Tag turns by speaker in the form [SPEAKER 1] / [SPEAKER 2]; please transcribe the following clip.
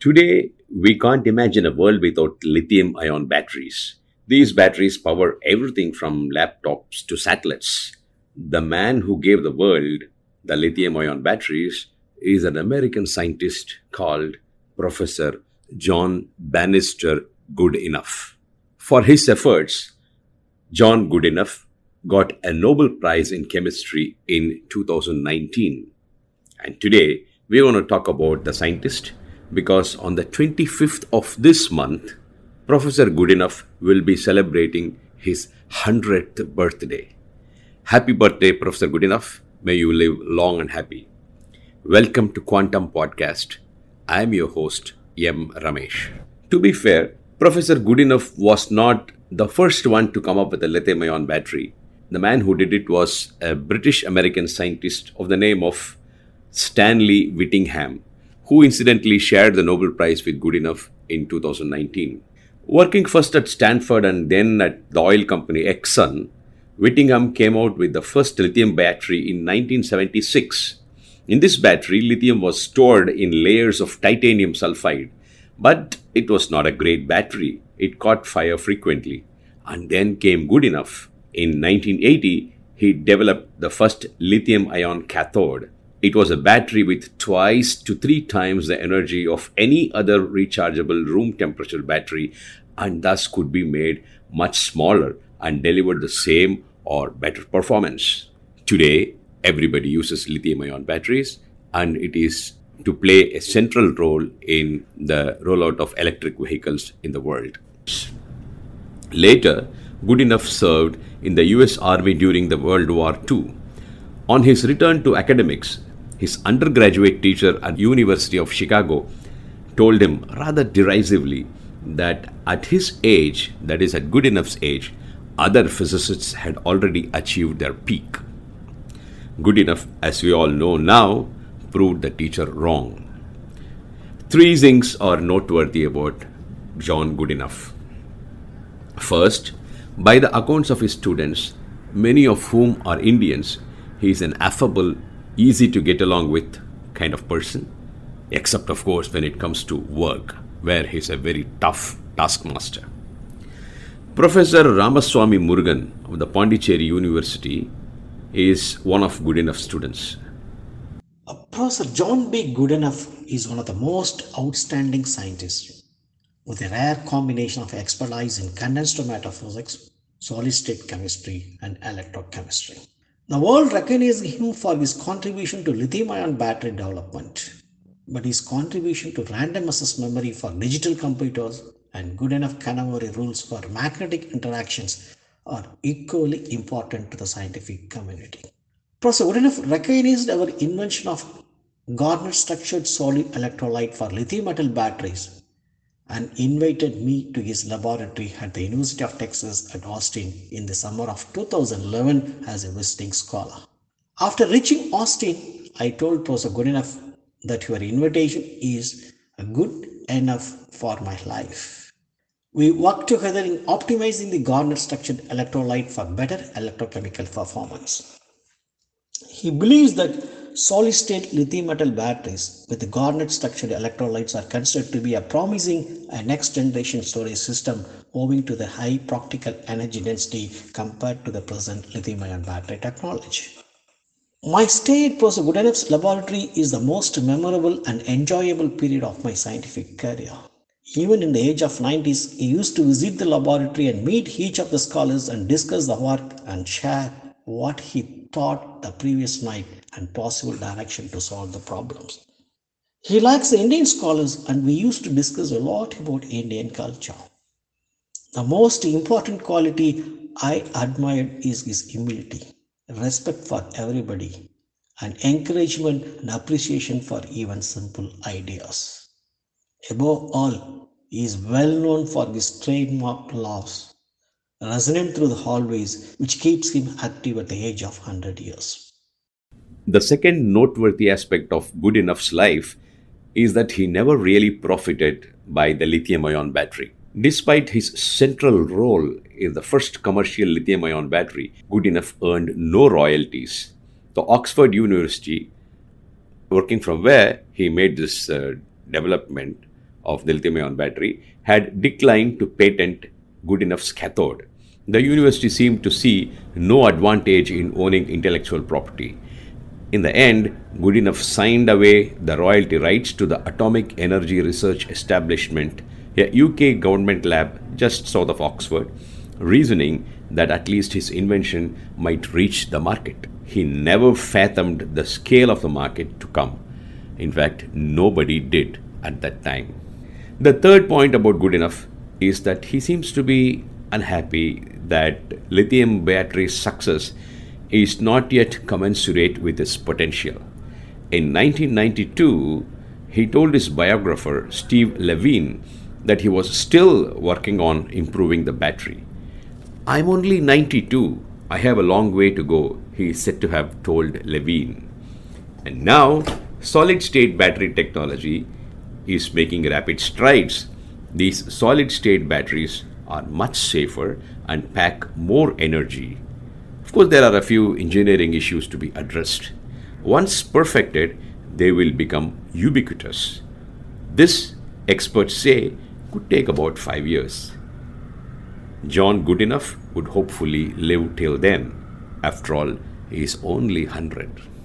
[SPEAKER 1] Today, we can't imagine a world without lithium ion batteries. These batteries power everything from laptops to satellites. The man who gave the world the lithium ion batteries is an American scientist called Professor John Bannister Goodenough. For his efforts, John Goodenough got a Nobel Prize in Chemistry in 2019. And today, we want to talk about the scientist because on the 25th of this month, Professor Goodenough will be celebrating his 100th birthday. Happy birthday, Professor Goodenough. May you live long and happy. Welcome to Quantum Podcast. I am your host, M. Ramesh. To be fair, Professor Goodenough was not the first one to come up with a lithium ion battery. The man who did it was a British American scientist of the name of Stanley Whittingham, who incidentally shared the Nobel Prize with Goodenough in 2019. Working first at Stanford and then at the oil company Exxon, Whittingham came out with the first lithium battery in 1976. In this battery, lithium was stored in layers of titanium sulfide but it was not a great battery. It caught fire frequently. And then came Goodenough. In 1980, he developed the first lithium ion cathode. It was a battery with twice to three times the energy of any other rechargeable room temperature battery and thus could be made much smaller and deliver the same or better performance. Today, everybody uses lithium ion batteries and it is to play a central role in the rollout of electric vehicles in the world. Later, Goodenough served in the US Army during the World War II. On his return to academics, his undergraduate teacher at University of Chicago told him rather derisively that at his age, that is at Goodenough's age, other physicists had already achieved their peak. Goodenough, as we all know now, proved the teacher wrong. Three things are noteworthy about John Goodenough. First, by the accounts of his students, many of whom are Indians, he is an affable, easy to get along with kind of person, except, of course, when it comes to work, where he's a very tough taskmaster. Professor Ramaswamy Murugan of the Pondicherry University is one of Goodenough's students.
[SPEAKER 2] Professor John B. Goodenough is one of the most outstanding scientists with a rare combination of expertise in condensed matter physics, solid state chemistry, and electrochemistry. The world recognizes him for his contribution to lithium ion battery development, but his contribution to random access memory for digital computers and Goodenough Kanamori rules for magnetic interactions are equally important to the scientific community. Professor Goodenough recognized our invention of Garnet structured solid electrolyte for lithium metal batteries and invited me to his laboratory at the University of Texas at Austin in the summer of 2011 as a visiting scholar. After reaching Austin, I told Professor Goodenough that your invitation is good enough for my life. We worked together in optimizing the Garnet structured electrolyte for better electrochemical performance. He believes that solid state lithium metal batteries with garnet structured electrolytes are considered to be a promising next generation storage system owing to the high practical energy density compared to the present lithium ion battery technology. My stay at Professor Goodenough's laboratory is the most memorable and enjoyable period of my scientific career. Even in the age of 90s, he used to visit the laboratory and meet each of the scholars and discuss the work and share what he thought the previous night and possible direction to solve the problems. He likes the Indian scholars, and we used to discuss a lot about Indian culture. The most important quality I admired is his humility, respect for everybody, and encouragement and appreciation for even simple ideas. Above all, he is well known for his trademark laughs, resonant through the hallways, which keeps him active at the age of 100 years.
[SPEAKER 1] The second noteworthy aspect of Goodenough's life is that he never really profited by the lithium ion battery. Despite his central role in the first commercial lithium ion battery, Goodenough earned no royalties. The Oxford University, working from where he made this uh, development, of the lithium ion battery, had declined to patent Goodenough's cathode. The university seemed to see no advantage in owning intellectual property. In the end, Goodenough signed away the royalty rights to the Atomic Energy Research Establishment, a UK government lab just south of Oxford, reasoning that at least his invention might reach the market. He never fathomed the scale of the market to come. In fact, nobody did at that time. The third point about Goodenough is that he seems to be unhappy that lithium battery success is not yet commensurate with its potential. In 1992, he told his biographer, Steve Levine, that he was still working on improving the battery. I'm only 92. I have a long way to go, he is said to have told Levine. And now, solid state battery technology is making rapid strides. These solid state batteries are much safer and pack more energy. Of course, there are a few engineering issues to be addressed. Once perfected, they will become ubiquitous. This, experts say, could take about five years. John Goodenough would hopefully live till then. After all, he is only 100.